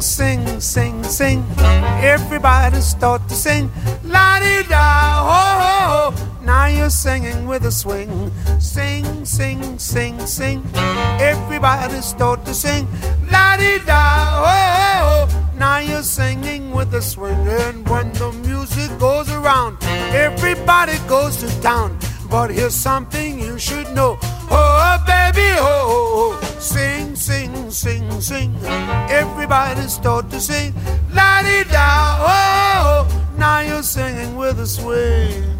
Sing, sing, sing, sing. Everybody start to sing. La di da, ho, ho, ho. Now you're singing with a swing. Sing, sing, sing, sing. Everybody start to sing. La di da, ho, ho, ho. Now you're singing with a swing. And when the music goes around, everybody goes to town. But here's something you should know. Oh, baby, oh. Sing, sing, sing, sing. Everybody start to sing. La di da, oh. Now you're singing with a swing.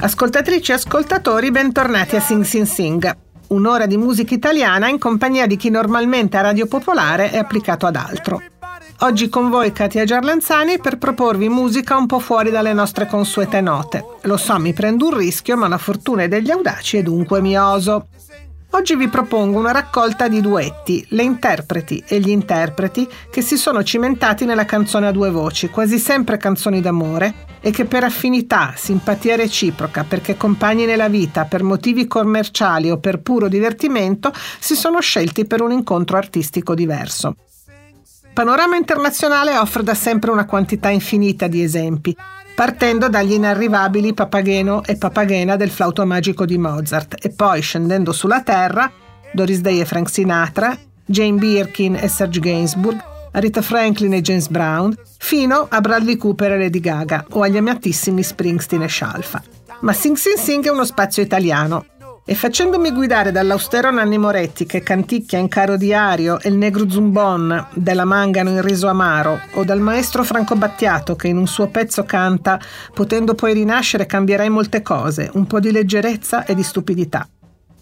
Ascoltatrici e ascoltatori, bentornati a Sing Sing Sing. Un'ora di musica italiana in compagnia di chi normalmente a Radio Popolare è applicato ad altro. Oggi con voi Katia Giarlanzani per proporvi musica un po' fuori dalle nostre consuete note. Lo so, mi prendo un rischio, ma la fortuna è degli audaci e dunque mi oso. Oggi vi propongo una raccolta di duetti, le interpreti e gli interpreti che si sono cimentati nella canzone a due voci, quasi sempre canzoni d'amore, e che per affinità, simpatia reciproca, perché compagni nella vita, per motivi commerciali o per puro divertimento, si sono scelti per un incontro artistico diverso. Panorama Internazionale offre da sempre una quantità infinita di esempi, partendo dagli inarrivabili Papageno e Papagena del flauto magico di Mozart e poi scendendo sulla terra Doris Day e Frank Sinatra, Jane Birkin e Serge Gainsbourg, Rita Franklin e James Brown, fino a Bradley Cooper e Lady Gaga o agli amatissimi Springsteen e Scialfa. Ma Sing Sing Sing è uno spazio italiano e facendomi guidare dall'austero Nanni Moretti che canticchia in caro diario e il negro zumbon della Mangano in riso amaro o dal maestro Franco Battiato che in un suo pezzo canta potendo poi rinascere cambierai molte cose, un po' di leggerezza e di stupidità.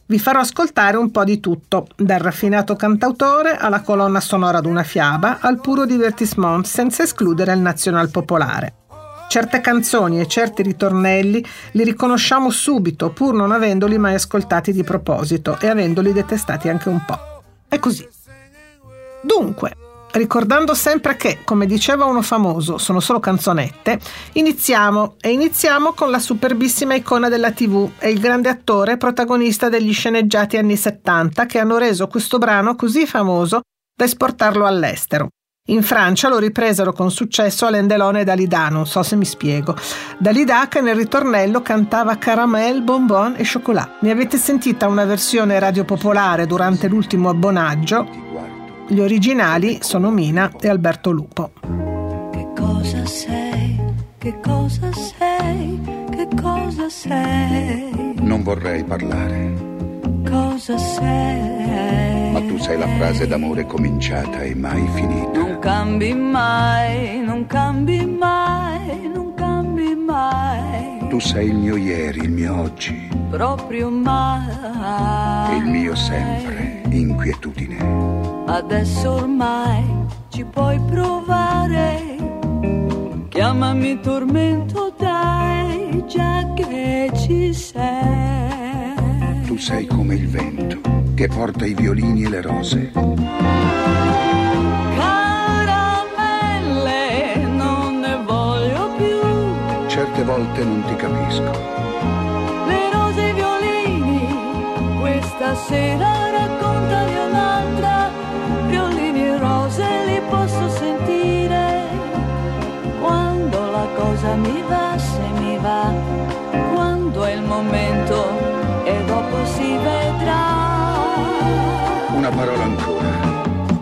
Vi farò ascoltare un po' di tutto, dal raffinato cantautore alla colonna sonora d'una fiaba al puro divertissement senza escludere il nazional popolare. Certe canzoni e certi ritornelli li riconosciamo subito, pur non avendoli mai ascoltati di proposito e avendoli detestati anche un po'. È così. Dunque, ricordando sempre che, come diceva uno famoso, sono solo canzonette, iniziamo e iniziamo con la superbissima icona della TV e il grande attore protagonista degli sceneggiati anni 70 che hanno reso questo brano così famoso da esportarlo all'estero. In Francia lo ripresero con successo Alain Delon e Dalida, non so se mi spiego. Dalida che nel ritornello cantava caramel, bonbon e chocolat. Ne avete sentita una versione radiopopolare durante l'ultimo abbonaggio? Gli originali sono Mina e Alberto Lupo. Che cosa sei? Che cosa sei? Che cosa sei? Non vorrei parlare, Cosa sei? Ma tu sei la frase d'amore cominciata e mai finita. Non cambi mai, non cambi mai, non cambi mai. Tu sei il mio ieri, il mio oggi Proprio mai. e il mio sempre, inquietudine. Adesso ormai ci puoi provare. Chiamami tormento, dai, già che ci sei. Tu sei come il vento che porta i violini e le rose. Caramelle, non ne voglio più. Certe volte non ti capisco, Le rose e i violini, questa sera raccontali un'altra. Violini e rose li posso sentire. Quando la cosa mi va, se mi va, quando è il momento e dopo si vedrà. Una parola ancora.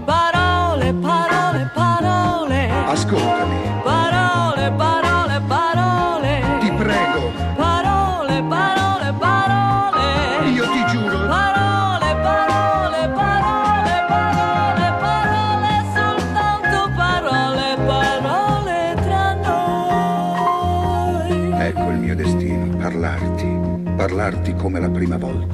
Parole, parole, parole. Ascoltami, Parole, parole, parole. ti prego, Parole, parole, parole. io ti giuro. Parole, parole, parole, parole, parole, soltanto parole, parole tra noi. Ecco il mio destino, parlarti, parlarti come la prima volta.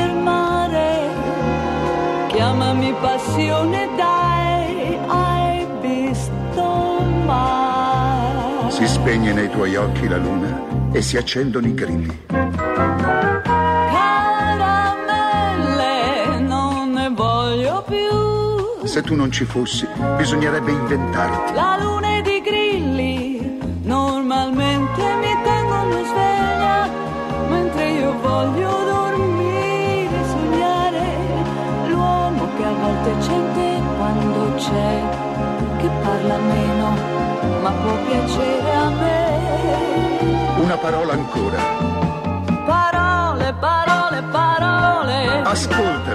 ma mi passione dai, hai visto mai. Si spegne nei tuoi occhi la luna e si accendono i grilli. Caramelle, non ne voglio più. Se tu non ci fossi, bisognerebbe inventarti. La luna c'è, che parla meno, ma può piacere a me. Una parola ancora. Parole, parole, parole. Ascoltami,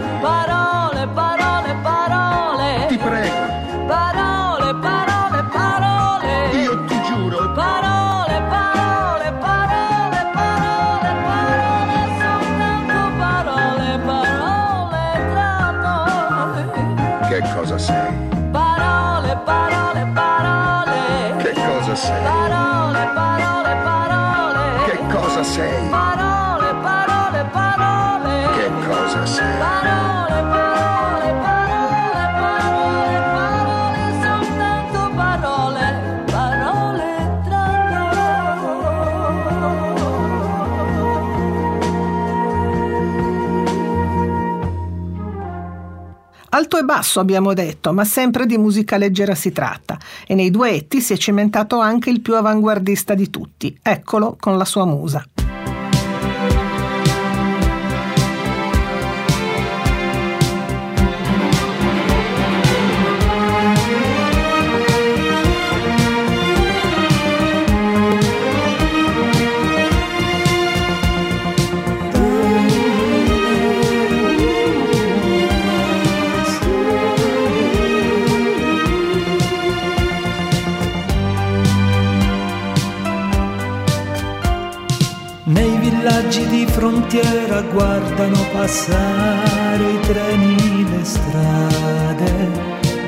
Alto e basso abbiamo detto, ma sempre di musica leggera si tratta. E nei duetti si è cimentato anche il più avanguardista di tutti. Eccolo con la sua musa. Nei villaggi di frontiera guardano passare i treni, le strade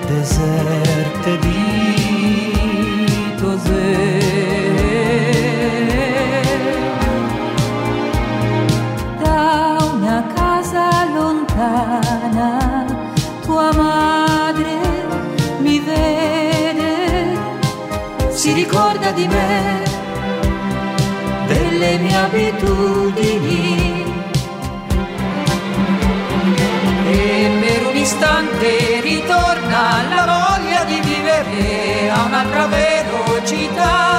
deserte di Tosè. Da una casa lontana tua madre mi vede, si ricorda di me, delle mie abitudini. E per un istante ritorna la voglia di vivere a un'altra velocità.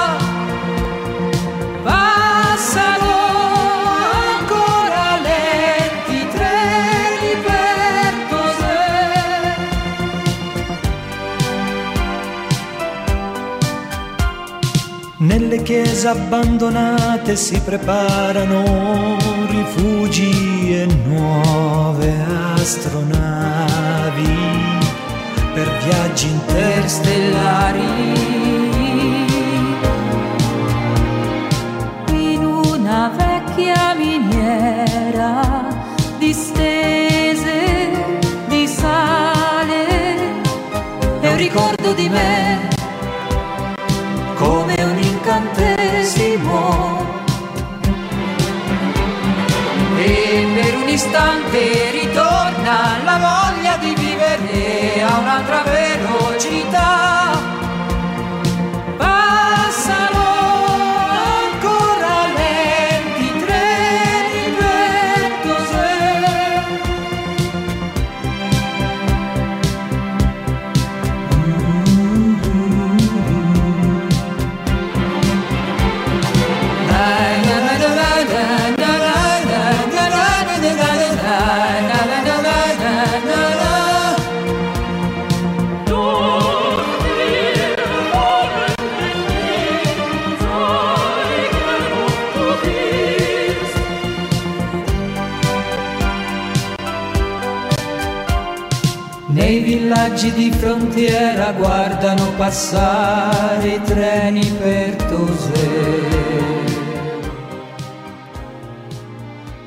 Nelle chiese abbandonate si preparano rifugi e nuove astronavi per viaggi interstellari. in una vecchia miniera distese di sale e un ricordo di me e per un istante ritorna la voglia di vivere a un'altra velocità passare i treni per Tosè.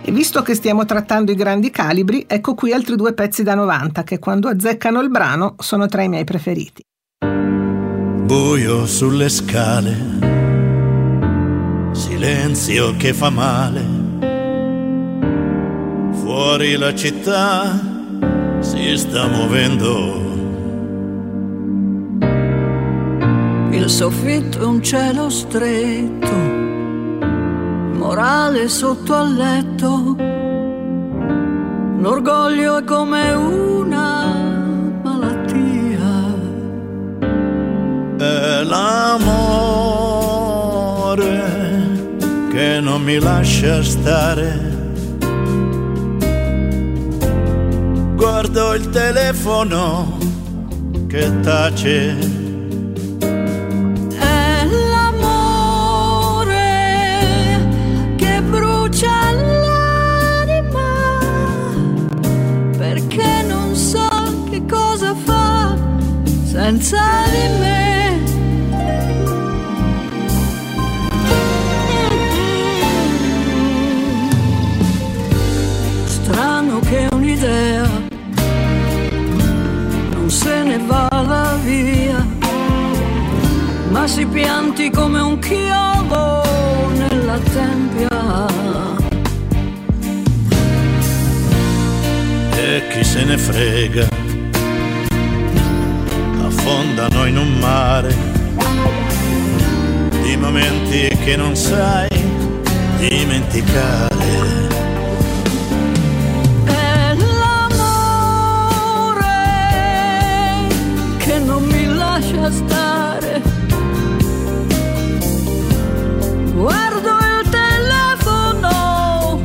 E visto che stiamo trattando i grandi calibri, ecco qui altri due pezzi da 90 che quando azzeccano il brano sono tra i miei preferiti. Buio sulle scale, silenzio che fa male. Fuori la città si sta muovendo. Il soffitto è un cielo stretto, morale sotto al letto. L'orgoglio è come una malattia. È l'amore che non mi lascia stare. Guardo il telefono che tace. Senza di me. Strano che un'idea non se ne vada via, ma si pianti come un chiodo nella tempia. E chi se ne frega, affondano in un mare di momenti che non sai dimenticare. È l'amore che non mi lascia stare. Guardo il telefono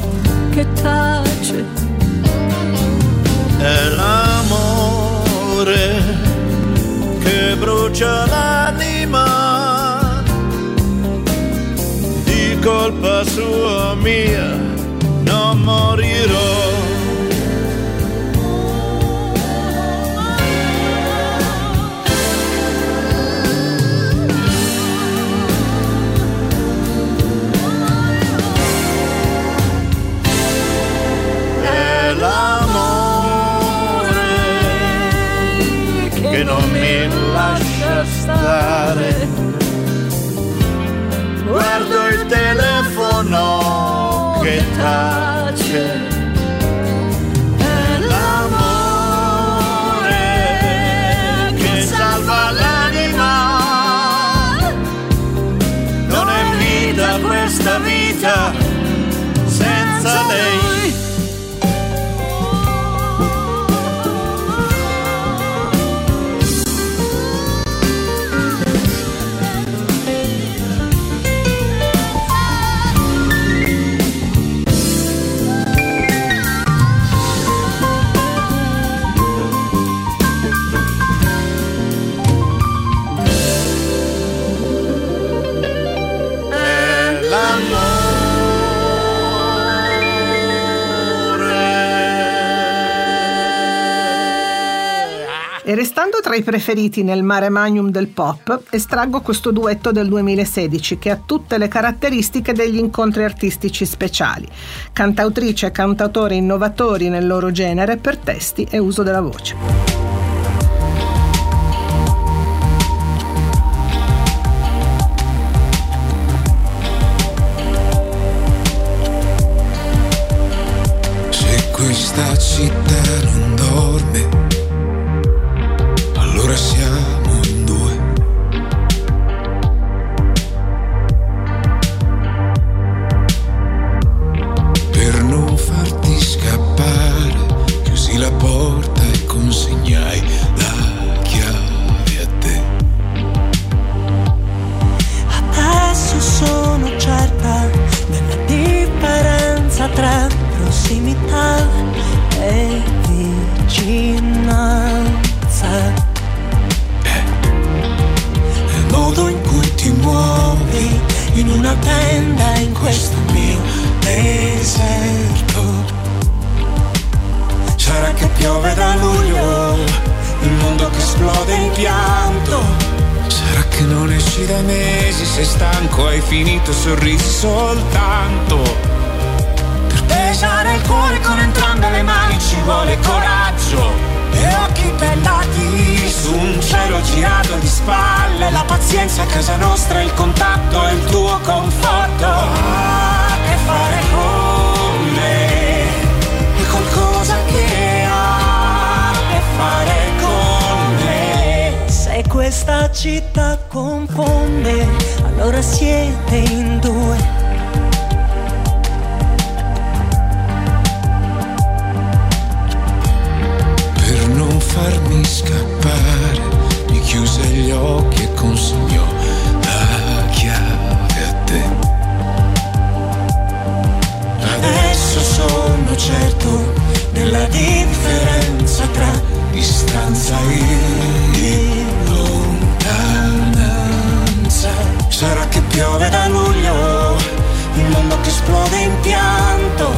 che tace. È l'amore brucia l'anima di colpa sua mia non morirò. Stare. Guardo il telefono che tace. I preferiti nel mare magnum del pop, estraggo questo duetto del 2016 che ha tutte le caratteristiche degli incontri artistici speciali. Cantautrice e cantautore innovatori nel loro genere per testi e uso della voce. Questa città modo in cui ti muovi in una tenda in questo mio deserto. Sarà che piove da luglio, il mondo che esplode in pianto. Sarà che non esci da mesi, sei stanco, hai finito, sorrisi soltanto. Per pesare il cuore con entrambe le mani ci vuole coraggio. E occhi bellati su un cielo girato di spalle. La pazienza a casa nostra, il contatto e il tuo conforto. Ha a che fare con me? È qualcosa che ha a che fare con me. Se questa città confonde, allora siete in due. Farmi scappare, mi chiuse gli occhi e consegnò la chiave a te. Adesso sono certo della differenza tra distanza e lontananza. Sarà che piove da luglio, un mondo che esplode in pianto.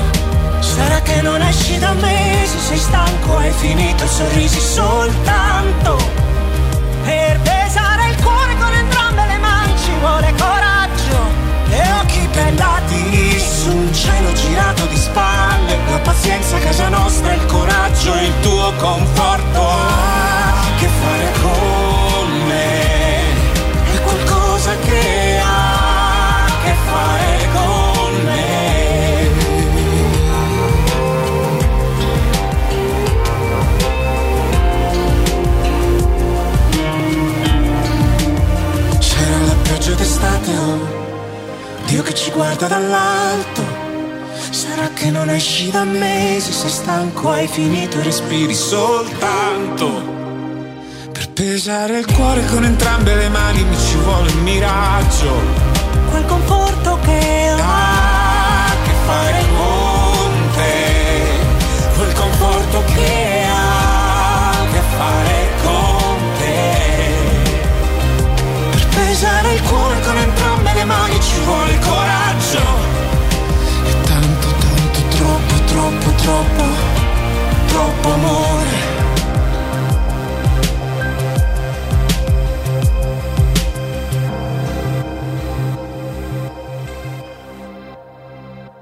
Sarà che non esci da mesi, sei stanco, hai finito i sorrisi soltanto. Per pesare il cuore con entrambe le mani ci vuole coraggio e occhi bellati su un cielo girato di spalle. La pazienza a casa nostra, il coraggio, il tuo conforto ha a che fare con dall'alto. Sarà che non esci da mesi, sei stanco, hai finito respiri soltanto. Per pesare il cuore con entrambe le mani mi ci vuole un miraggio. Quel conforto che Ha che fare con te. Quel conforto che ha che fare con te. Per pesare il cuore con entrambe le mani ci vuole coraggio. Troppo, troppo, amore.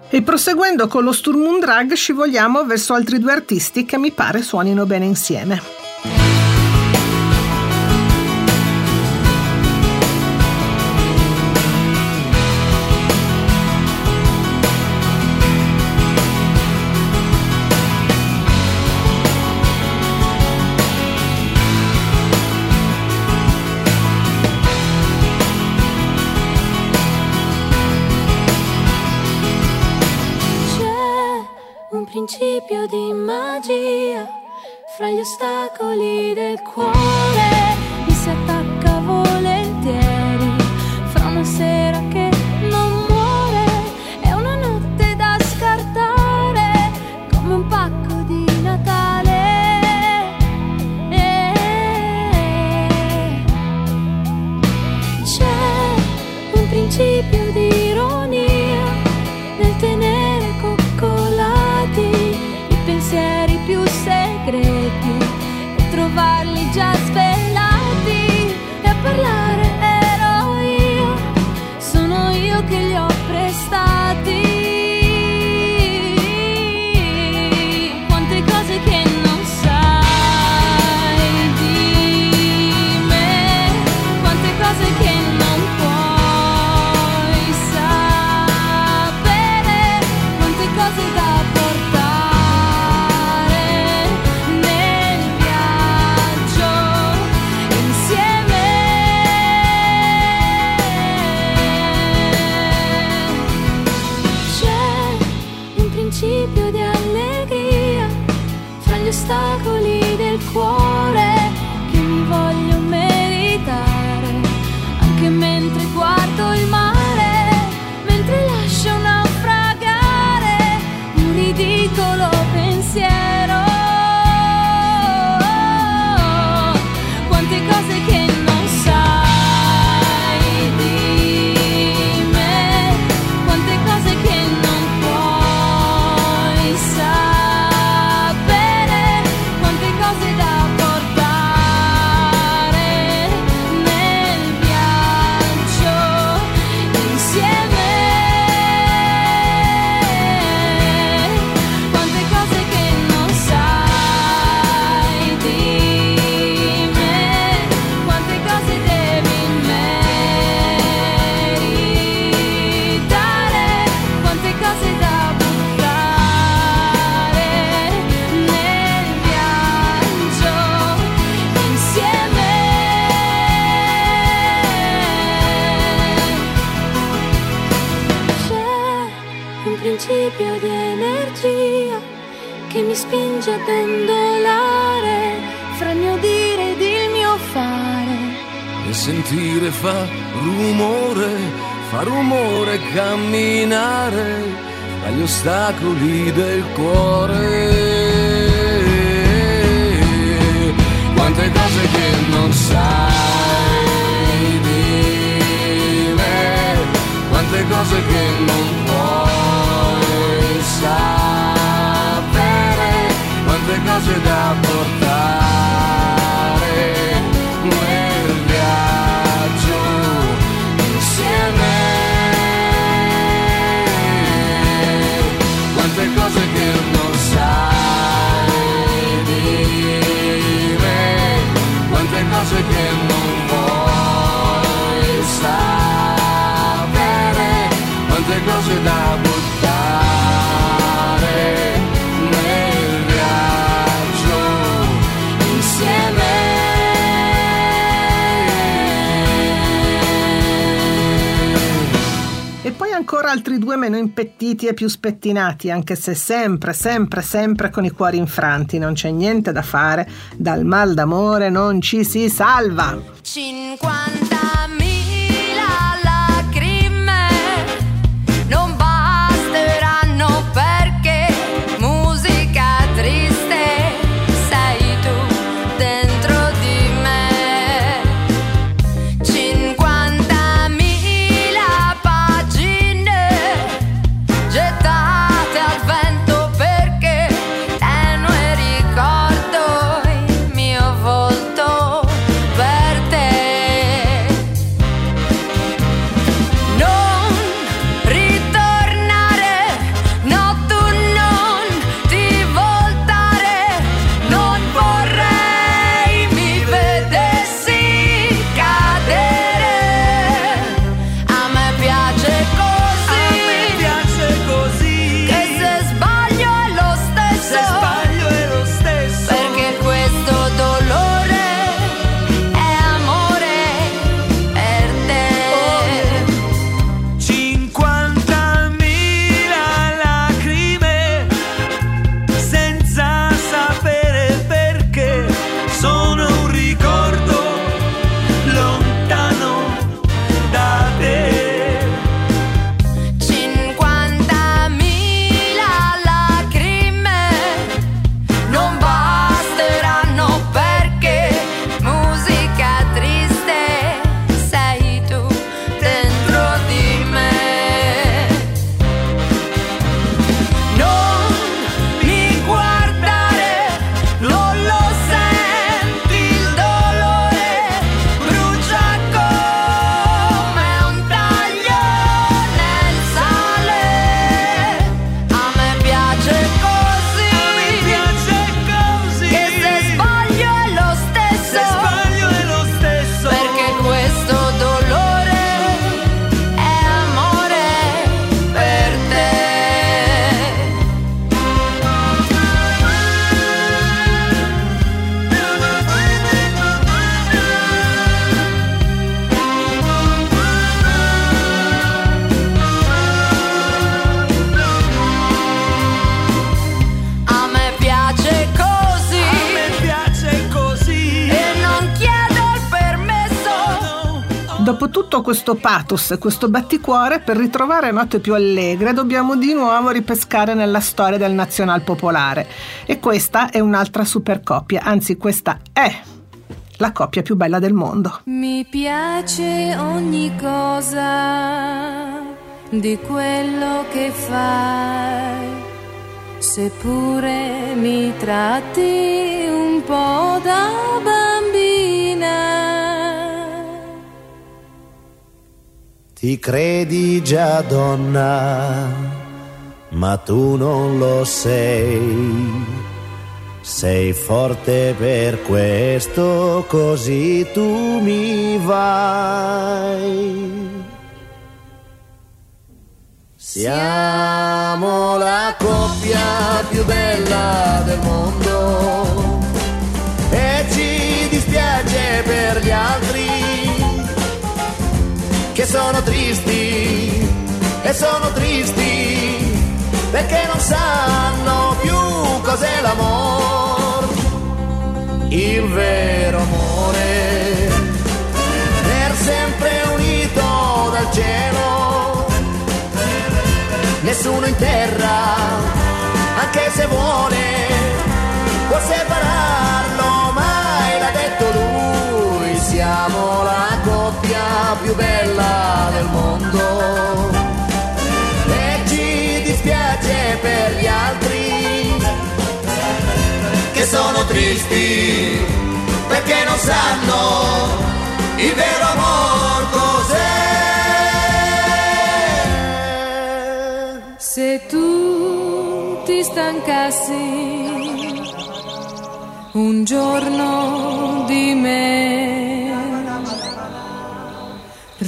E proseguendo con lo Sturm und Drag scivoliamo verso altri due artisti che mi pare suonino bene insieme. Ostacoli del cuore. Camminare tra gli ostacoli del cuore. Quante cose che non sai dire, quante cose che non puoi sapere, quante cose da portare cose da Ancora altri due meno impettiti e più spettinati, anche se sempre, sempre, sempre con i cuori infranti. Non c'è niente da fare, dal mal d'amore non ci si salva. 50.000 questo pathos e questo batticuore, per ritrovare note più allegre dobbiamo di nuovo ripescare nella storia del nazional popolare. E questa è un'altra super coppia, anzi questa è la coppia più bella del mondo. Mi piace ogni cosa di quello che fai, seppure mi tratti un po' da bambina. Ti credi già donna, ma tu non lo sei. Sei forte per questo, così tu mi vai. Siamo la coppia più bella del mondo che sono tristi e sono tristi perché non sanno più cos'è l'amore, il vero amore, per sempre unito dal cielo, nessuno in terra, anche se vuole, può separarlo mai. Coppia più bella del mondo. E ci dispiace per gli altri che sono tristi perché non sanno il vero amor cos'è. Se tu ti stancassi un giorno di me,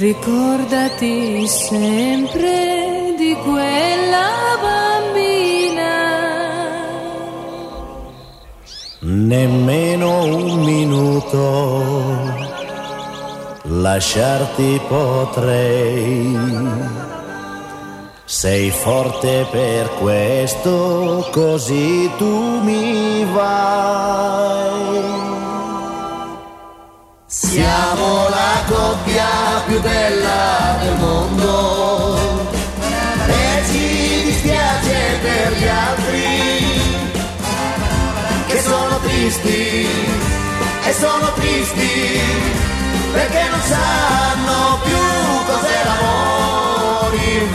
ricordati sempre di quella bambina. Nemmeno un minuto lasciarti potrei. Sei forte per questo, così tu mi vai. Siamo la coppia più bella del mondo. E ci dispiace per gli altri che sono tristi e sono tristi perché non sanno più cos'è l'amore, il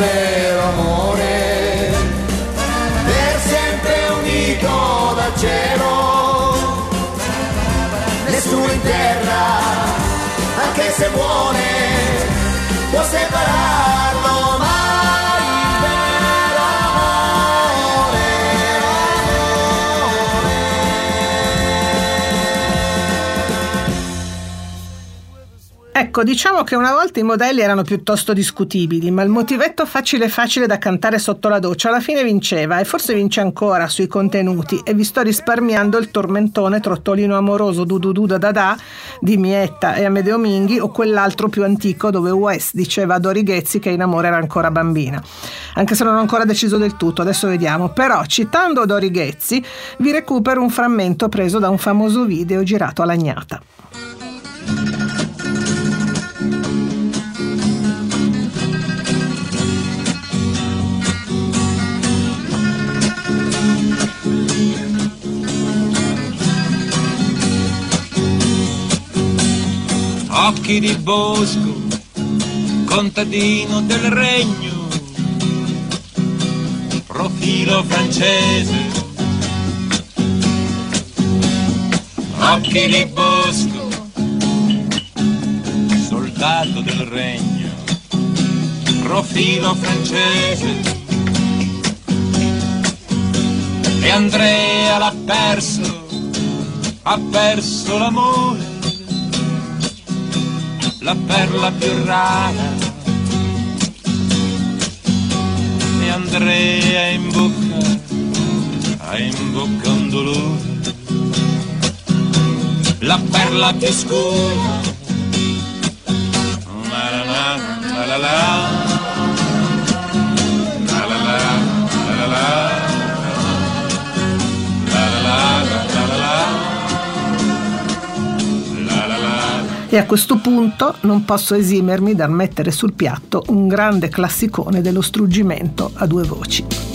separar. Ecco, diciamo che una volta i modelli erano piuttosto discutibili, ma il motivetto facile facile da cantare sotto la doccia alla fine vinceva e forse vince ancora sui contenuti e vi sto risparmiando il tormentone trottolino amoroso du du du da da da di Mietta e Amedeo Minghi o quell'altro più antico dove West diceva a Dori Ghezzi che in amore era ancora bambina. Anche se non ho ancora deciso del tutto, adesso vediamo. Però citando Dori Ghezzi vi recupero un frammento preso da un famoso video girato a Lagnata. Occhi di bosco, contadino del regno, profilo francese. Occhi di bosco, soldato del regno, profilo francese. E Andrea l'ha perso, ha perso l'amore la perla più rara. E Andrea in bocca, ha in bocca un dolore. La perla più scura. La la la la la la. E a questo punto non posso esimermi dal mettere sul piatto un grande classicone dello struggimento a due voci.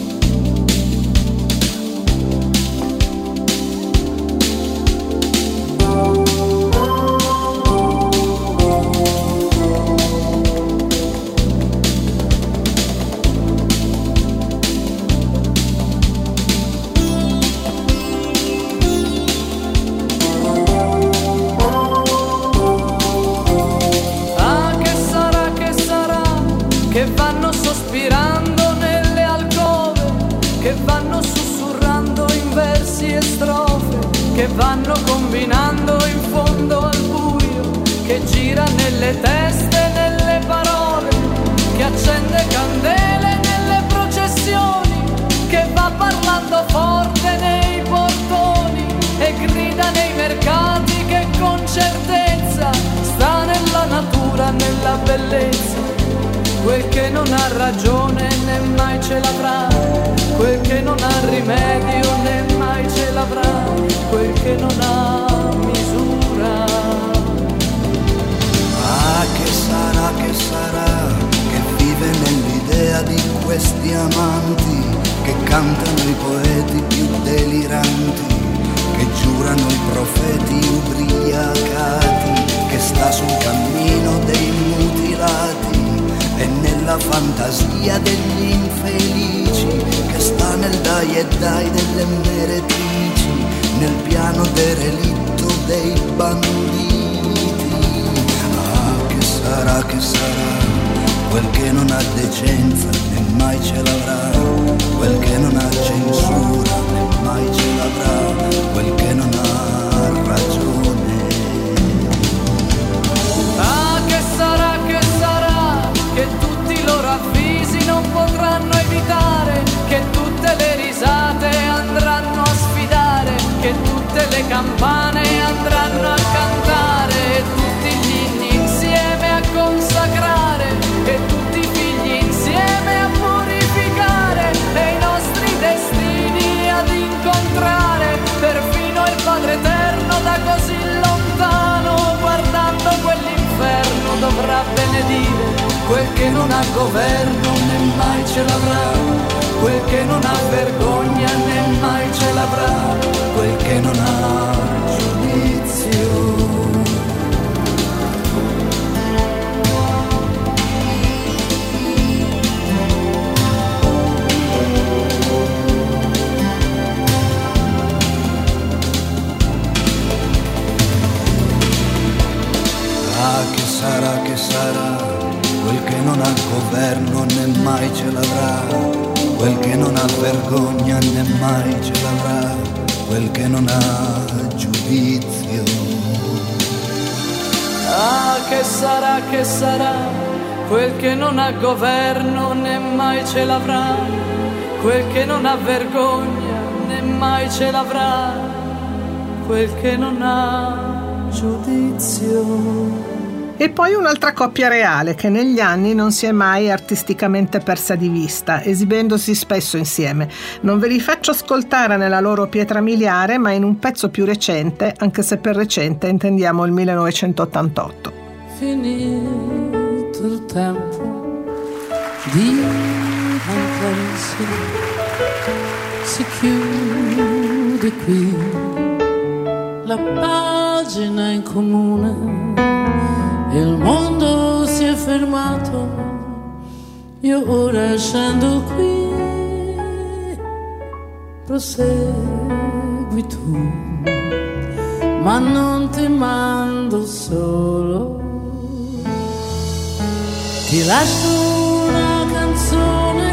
Giurano i profeti ubriacati, che sta sul cammino dei mutilati e nella fantasia degli infelici, che sta nel dai e dai delle meretrici, nel piano derelitto dei banditi. Ah, che sarà, che sarà? Quel che non ha decenza né mai ce l'avrà, quel che non ha censura né mai ce l'avrà, quel tutti i loro avvisi non potranno evitare, che tutte le risate andranno a sfidare, che tutte le campane andranno a cantare, tutti gli inni insieme a consacrare, e tutti i figli insieme a purificare, e i nostri destini ad incontrare, perfino il Padre Eterno da così dovrà benedire quel che non ha governo né mai ce l'avrà, quel che non ha vergogna né mai ce l'avrà, quel che non ha giudizio. Sarà, che sarà, quel che non ha governo né mai ce l'avrà, quel che non ha vergogna né mai ce l'avrà, quel che non ha giudizio. Ah, che sarà, che sarà, quel che non ha governo né mai ce l'avrà, quel che non ha vergogna né mai ce l'avrà, quel che non ha giudizio. E poi un'altra coppia reale che negli anni non si è mai artisticamente persa di vista, esibendosi spesso insieme. Non ve li faccio ascoltare nella loro pietra miliare, ma in un pezzo più recente, anche se per recente intendiamo il 1988. Finito il tempo di mancarsi, si chiude qui la pagina in comune fermato, io ora scendo qui, prosegui tu, ma non ti mando solo. Ti lascio una canzone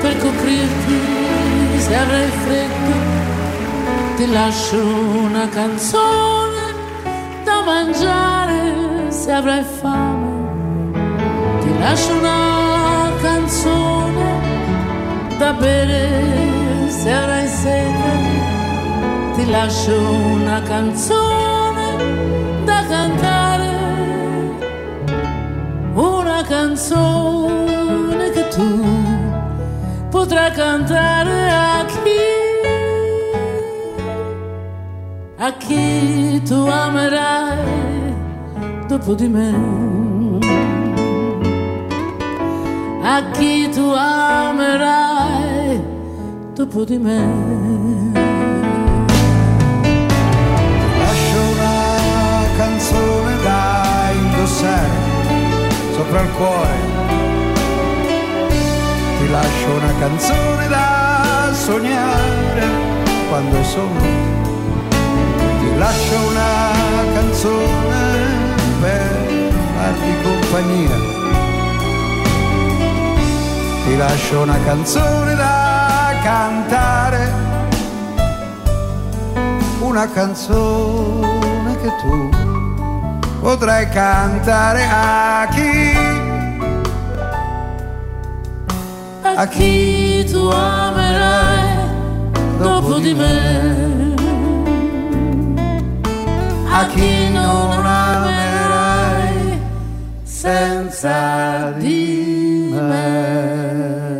per coprirti se avrai freddo, ti lascio una canzone da mangiare se avrai fame, lascio una canzone da bere se avrai sete, ti lascio una canzone da cantare, una canzone che tu potrai cantare a chi, a chi tu amerai dopo di me. A chi tu amerai dopo di me. Lascio una canzone da indossare sopra il cuore. Ti lascio una canzone da sognare quando sono. Ti lascio una canzone per farti compagnia. Ti lascio una canzone da cantare, una canzone che tu potrai cantare a chi, a chi tu amerai dopo di me. A chi non amerai senza di me.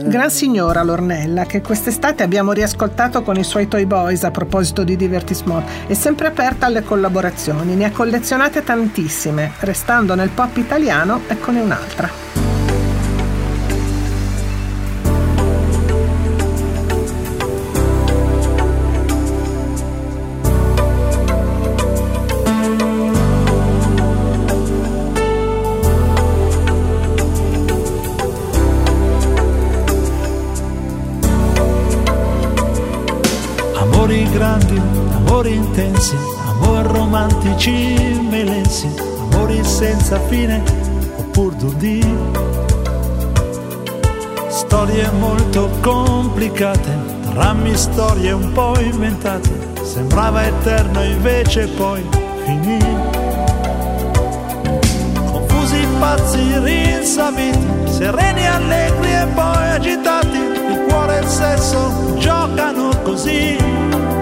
Gran signora Lornella, che quest'estate abbiamo riascoltato con i suoi Toy Boys a proposito di Divertismore, è sempre aperta alle collaborazioni, ne ha collezionate tantissime, restando nel pop italiano, eccone un'altra. Intensi, amori romantici melensi, amori senza fine oppure d'udì. Storie molto complicate, drammi storie un po' inventate, sembrava eterno invece poi finì. Confusi, pazzi, rinsaviti, sereni, allegri e poi agitati, il cuore e il sesso giocano così.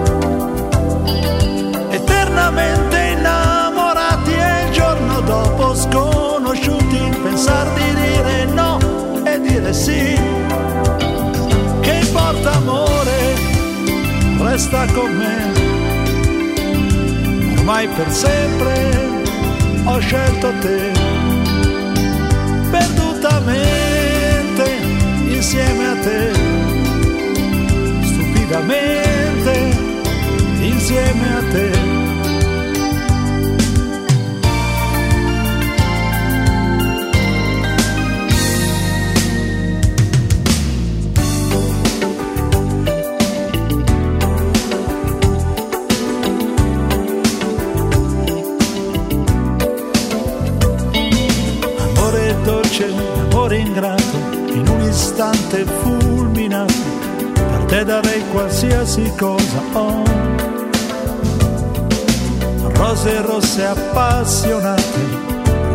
Eternamente innamorati e il giorno dopo sconosciuti, pensar di dire no e dire sì. Che importa amore, resta con me. Ormai per sempre ho scelto te. Perdutamente insieme a te. Stupidamente insieme a te. Dolce, amore ingrato, in un istante fulminato, per te darei qualsiasi cosa ho. Rose rosse appassionate,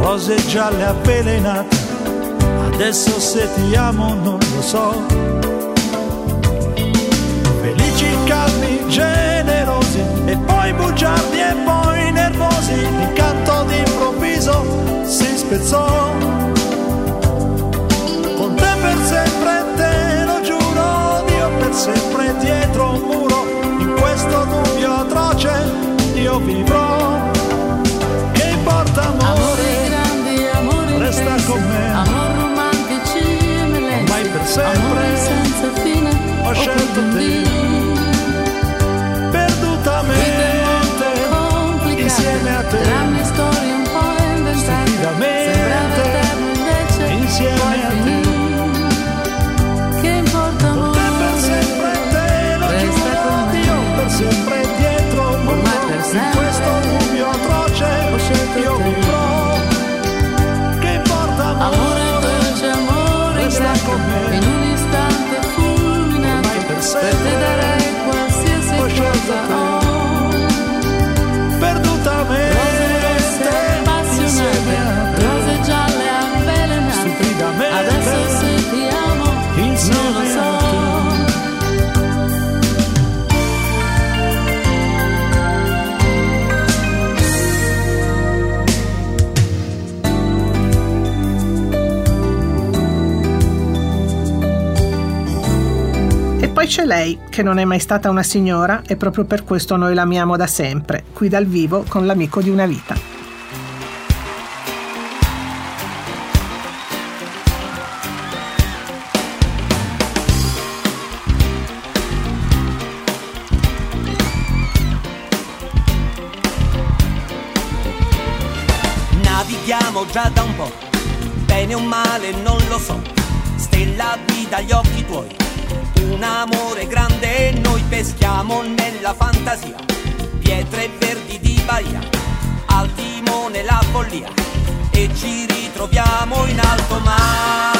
rose gialle avvelenate, adesso se ti amo non lo so. Felici, calmi, generosi, e poi bugiardi e poi nervosi, l'incanto d'improvviso si spezzò. Sempre te lo giuro, Dio per sempre dietro un muro, in questo dubbio atroce io vivrò. Che importa amore, grandi, amori resta con me, amor romantici e melensi, ormai per sempre amore senza fine, ho scelto te. Perdutamente insieme a te. E c'è lei, che non è mai stata una signora e proprio per questo noi l'amiamo da sempre, qui dal vivo con l'amico di una vita. Già da un po', bene o male non lo so. Stella guida gli occhi fantasia. Pietre verdi di Bahia, al timone la follia e ci ritroviamo in alto mare.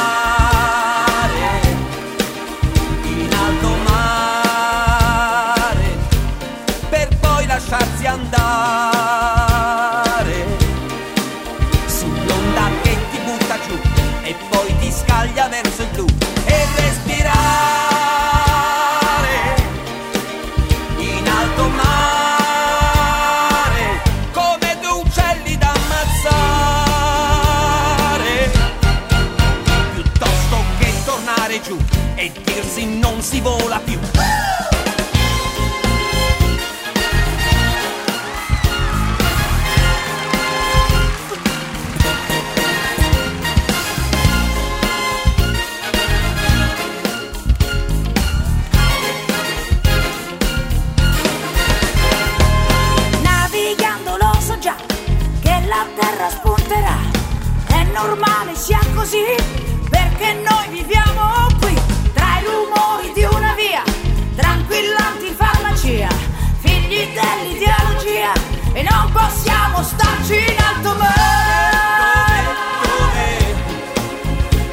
Farmacia, e non possiamo starci in alto mare.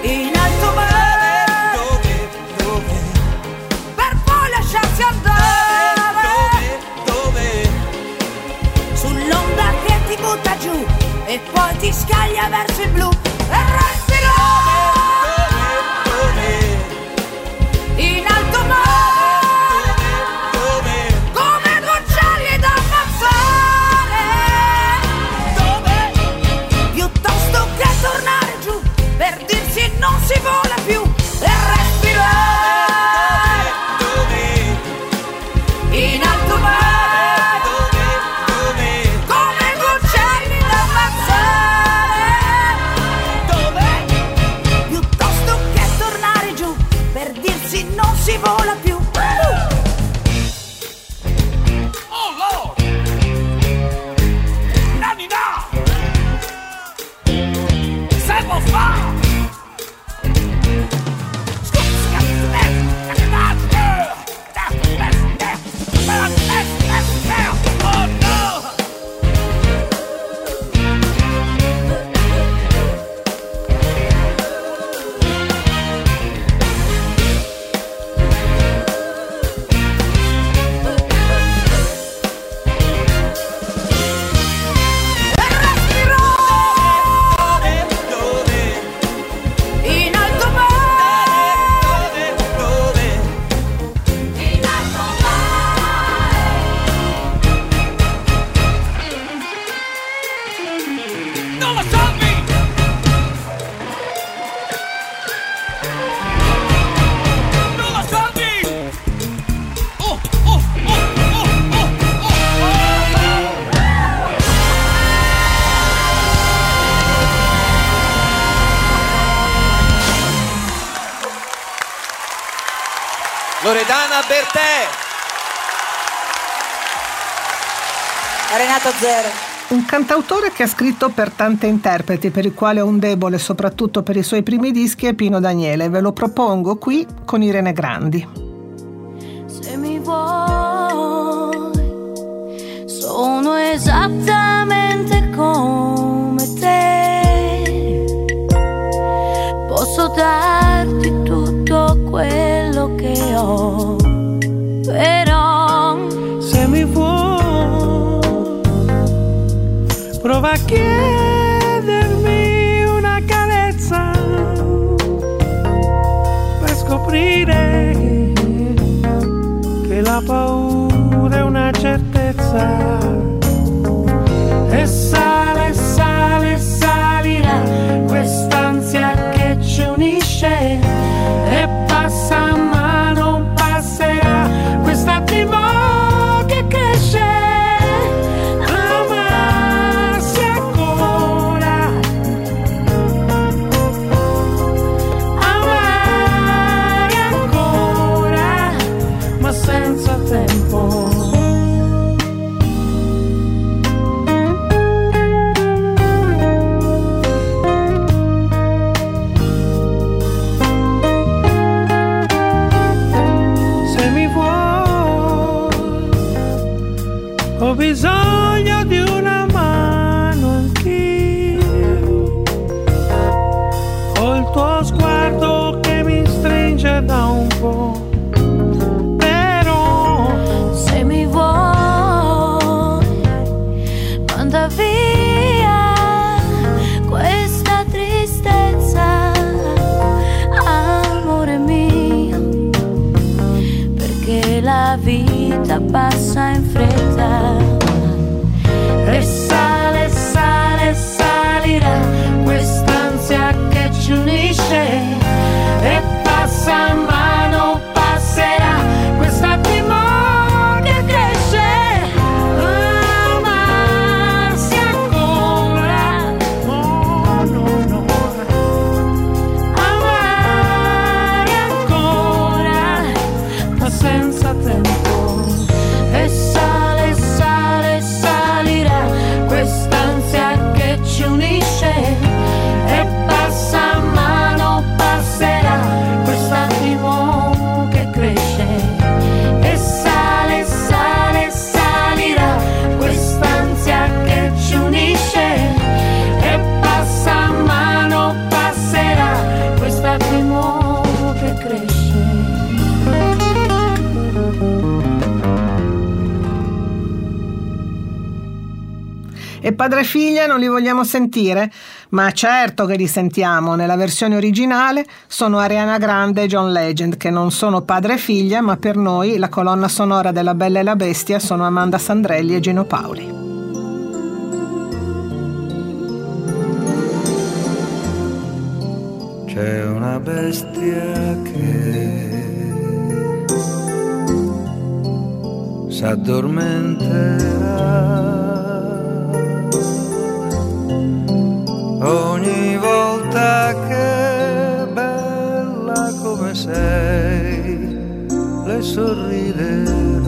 In alto mare. Per poi lasciarsi andare. Sull'onda che ti butta giù e poi ti scaglia verso il blu Zero. Un cantautore che ha scritto per tante interpreti, per il quale ho un debole soprattutto per i suoi primi dischi, è Pino Daniele. Ve lo propongo qui con Irene Grandi. Se mi vuoi, sono esattamente come chiedermi una carezza per scoprire che la paura è una certezza. Vita passa padre e figlia non li vogliamo sentire? Ma certo che li sentiamo. Nella versione originale sono Ariana Grande e John Legend, che non sono padre e figlia, ma per noi la colonna sonora della Bella e la Bestia sono Amanda Sandrelli e Gino Paoli. C'è una bestia che s'addormenterà volta che bella come sei le sorriderai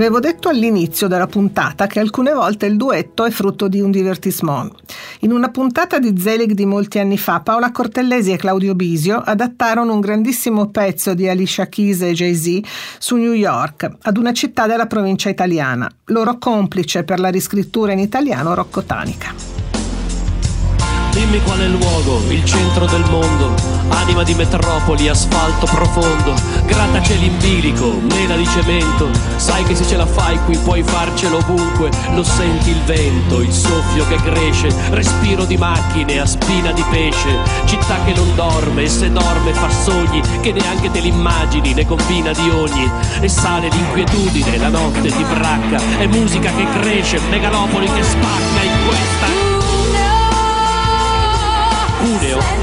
Avevo detto all'inizio della puntata che alcune volte il duetto è frutto di un divertissement. In una puntata di Zelig di molti anni fa, Paola Cortellesi e Claudio Bisio adattarono un grandissimo pezzo di Alicia Keys e Jay-Z su New York, ad una città della provincia italiana, loro complice per la riscrittura in italiano Rocco Tanica. Dimmi qual è il luogo, il centro del mondo, anima di metropoli, asfalto profondo, grattacieli in bilico, mela di cemento, sai che se ce la fai qui puoi farcelo ovunque, lo senti il vento, il soffio che cresce, respiro di macchine a spina di pesce, città che non dorme e se dorme fa sogni che neanche te l'immagini, ne combina di ogni, e sale l'inquietudine, la notte ti bracca, è musica che cresce, megalopoli che spacca in questa Cuneo. Splendida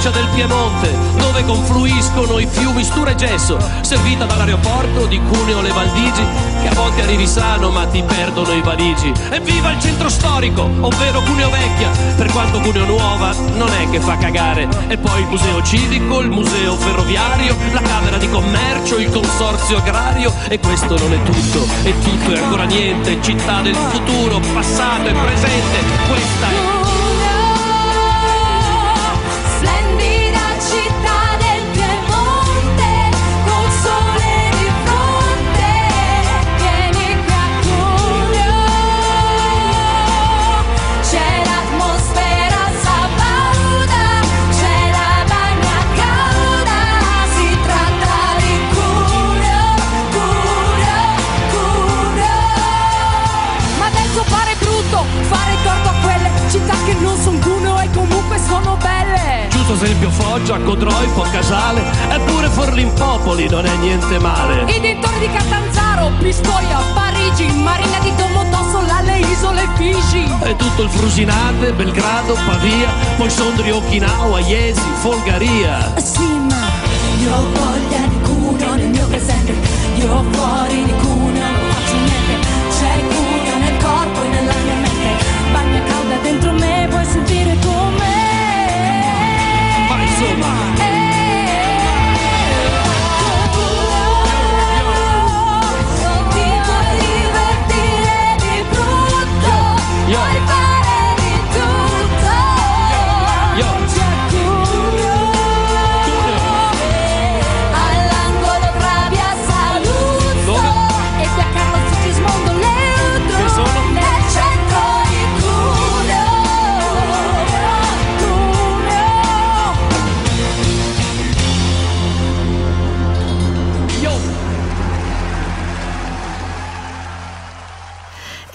provincia del Piemonte, dove confluiscono i fiumi Stura e Gesso, servita dall'aeroporto di Cuneo le Valdigi, che a volte arrivi sano ma ti perdono i valigi. Evviva il centro storico, ovvero Cuneo Vecchia, per quanto Cuneo Nuova non è che fa cagare. E poi il museo civico, il museo ferroviario, la camera di commercio, il consorzio agrario e questo non è tutto, e tutto è ancora niente, città del futuro, passato e presente, questa è... esempio Foggia, Codroi, Casale, eppure Forlimpopoli non è niente male. I dintorni di Catanzaro, Pistoia, Parigi, Marina di Domodossola, le isole Figi. E tutto il Frusinate, Belgrado, Pavia, poi Sondrio, Okinawa, Iesi, Folgaria. Sì, ma io ho voglia di Cuneo nel mio presente, io ho fuori di Cuneo,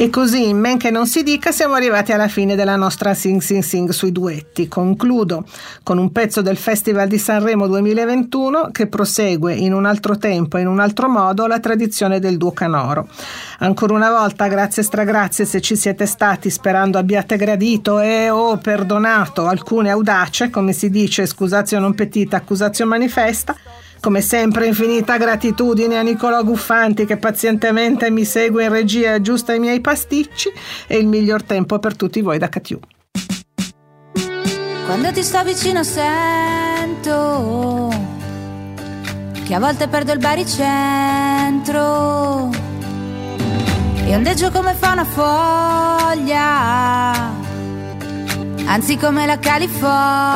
E così, in men che non si dica, siamo arrivati alla fine della nostra Sing Sing Sing sui duetti. Concludo con un pezzo del Festival di Sanremo 2021 che prosegue in un altro tempo e in un altro modo la tradizione del duo canoro. Ancora una volta, grazie stragrazie se ci siete stati, sperando abbiate gradito e o perdonato alcune audace, come si dice, scusatio non petita, accusatio manifesta. Come sempre infinita gratitudine a Nicolò Guffanti che pazientemente mi segue in regia e aggiusta i miei pasticci e il miglior tempo per tutti voi da Catiu. Quando ti sto vicino sento che a volte perdo il baricentro e ondeggio come fa una foglia, anzi come la California.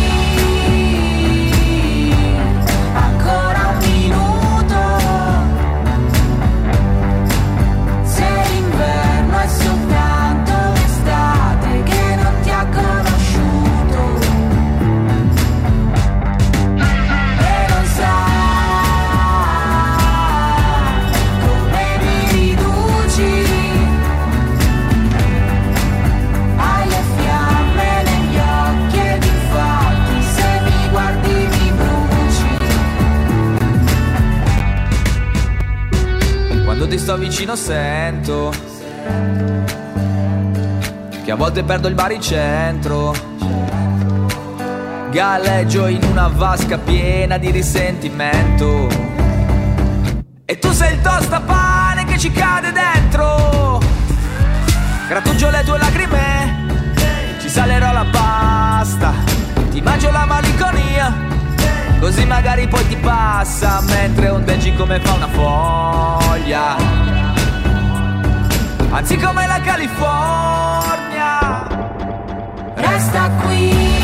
sto vicino sento che a volte perdo il baricentro. Galleggio in una vasca piena di risentimento. E tu sei il tostapane che ci cade dentro. Grattugio le tue lacrime, ci salerò la pasta. Ti mangio la malinconia, così magari poi ti passa mentre ondeggi come fa una foglia. Anzi come la California. Resta qui